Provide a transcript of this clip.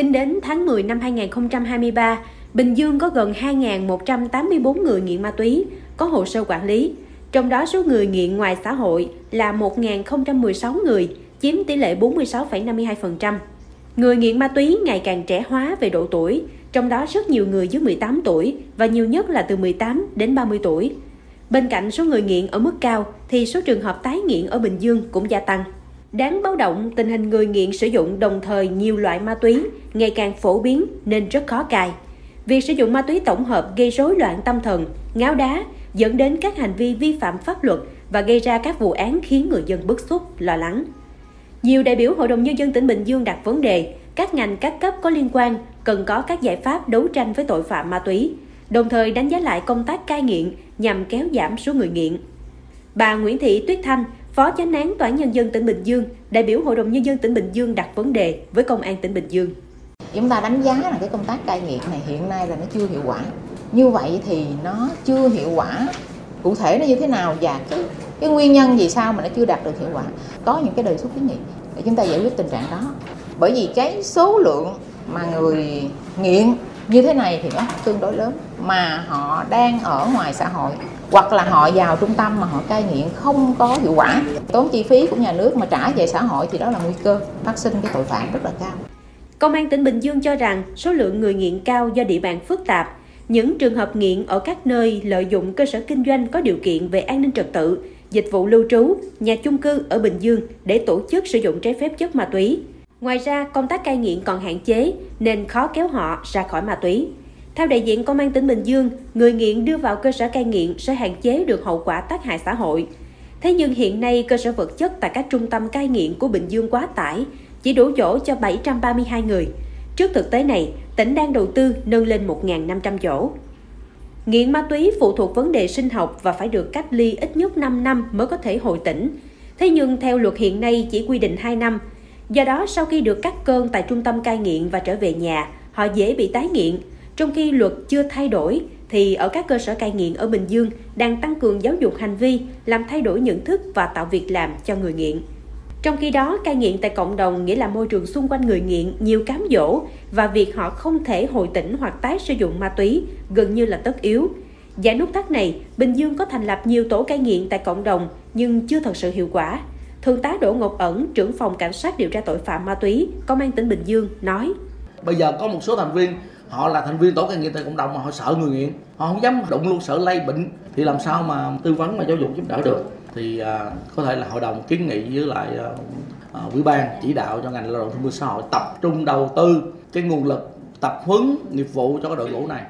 Tính đến tháng 10 năm 2023, Bình Dương có gần 2.184 người nghiện ma túy, có hồ sơ quản lý. Trong đó số người nghiện ngoài xã hội là 1.016 người, chiếm tỷ lệ 46,52%. Người nghiện ma túy ngày càng trẻ hóa về độ tuổi, trong đó rất nhiều người dưới 18 tuổi và nhiều nhất là từ 18 đến 30 tuổi. Bên cạnh số người nghiện ở mức cao thì số trường hợp tái nghiện ở Bình Dương cũng gia tăng. Đáng báo động, tình hình người nghiện sử dụng đồng thời nhiều loại ma túy ngày càng phổ biến nên rất khó cai. Việc sử dụng ma túy tổng hợp gây rối loạn tâm thần, ngáo đá, dẫn đến các hành vi vi phạm pháp luật và gây ra các vụ án khiến người dân bức xúc, lo lắng. Nhiều đại biểu Hội đồng Nhân dân tỉnh Bình Dương đặt vấn đề các ngành các cấp có liên quan cần có các giải pháp đấu tranh với tội phạm ma túy, đồng thời đánh giá lại công tác cai nghiện nhằm kéo giảm số người nghiện. Bà Nguyễn Thị Tuyết Thanh, Phó Chánh án Tòa án Nhân dân tỉnh Bình Dương, đại biểu Hội đồng Nhân dân tỉnh Bình Dương đặt vấn đề với Công an tỉnh Bình Dương. Chúng ta đánh giá là cái công tác cai nghiện này hiện nay là nó chưa hiệu quả. Như vậy thì nó chưa hiệu quả cụ thể nó như thế nào và cái, cái nguyên nhân vì sao mà nó chưa đạt được hiệu quả. Có những cái đề xuất kiến nghị để chúng ta giải quyết tình trạng đó. Bởi vì cái số lượng mà người nghiện như thế này thì nó tương đối lớn. Mà họ đang ở ngoài xã hội hoặc là họ vào trung tâm mà họ cai nghiện không có hiệu quả tốn chi phí của nhà nước mà trả về xã hội thì đó là nguy cơ phát sinh cái tội phạm rất là cao. Công an tỉnh Bình Dương cho rằng số lượng người nghiện cao do địa bàn phức tạp, những trường hợp nghiện ở các nơi lợi dụng cơ sở kinh doanh có điều kiện về an ninh trật tự, dịch vụ lưu trú, nhà chung cư ở Bình Dương để tổ chức sử dụng trái phép chất ma túy. Ngoài ra, công tác cai nghiện còn hạn chế nên khó kéo họ ra khỏi ma túy. Theo đại diện Công an tỉnh Bình Dương, người nghiện đưa vào cơ sở cai nghiện sẽ hạn chế được hậu quả tác hại xã hội. Thế nhưng hiện nay cơ sở vật chất tại các trung tâm cai nghiện của Bình Dương quá tải, chỉ đủ chỗ cho 732 người. Trước thực tế này, tỉnh đang đầu tư nâng lên 1.500 chỗ. Nghiện ma túy phụ thuộc vấn đề sinh học và phải được cách ly ít nhất 5 năm mới có thể hồi tỉnh. Thế nhưng theo luật hiện nay chỉ quy định 2 năm. Do đó sau khi được cắt cơn tại trung tâm cai nghiện và trở về nhà, họ dễ bị tái nghiện. Trong khi luật chưa thay đổi thì ở các cơ sở cai nghiện ở Bình Dương đang tăng cường giáo dục hành vi, làm thay đổi nhận thức và tạo việc làm cho người nghiện. Trong khi đó, cai nghiện tại cộng đồng nghĩa là môi trường xung quanh người nghiện nhiều cám dỗ và việc họ không thể hồi tỉnh hoặc tái sử dụng ma túy gần như là tất yếu. Giải nút thắt này, Bình Dương có thành lập nhiều tổ cai nghiện tại cộng đồng nhưng chưa thật sự hiệu quả. Thượng tá Đỗ Ngọc Ẩn, trưởng phòng cảnh sát điều tra tội phạm ma túy, Công an tỉnh Bình Dương nói: Bây giờ có một số thành viên họ là thành viên tổ cai nghiện tại cộng đồng mà họ sợ người nghiện, họ không dám đụng luôn sợ lây bệnh thì làm sao mà tư vấn và giáo dục giúp đỡ được? Thì à, có thể là hội đồng kiến nghị với lại à, à ủy ban chỉ đạo cho ngành lao động thương binh xã hội tập trung đầu tư cái nguồn lực tập huấn nghiệp vụ cho cái đội ngũ này.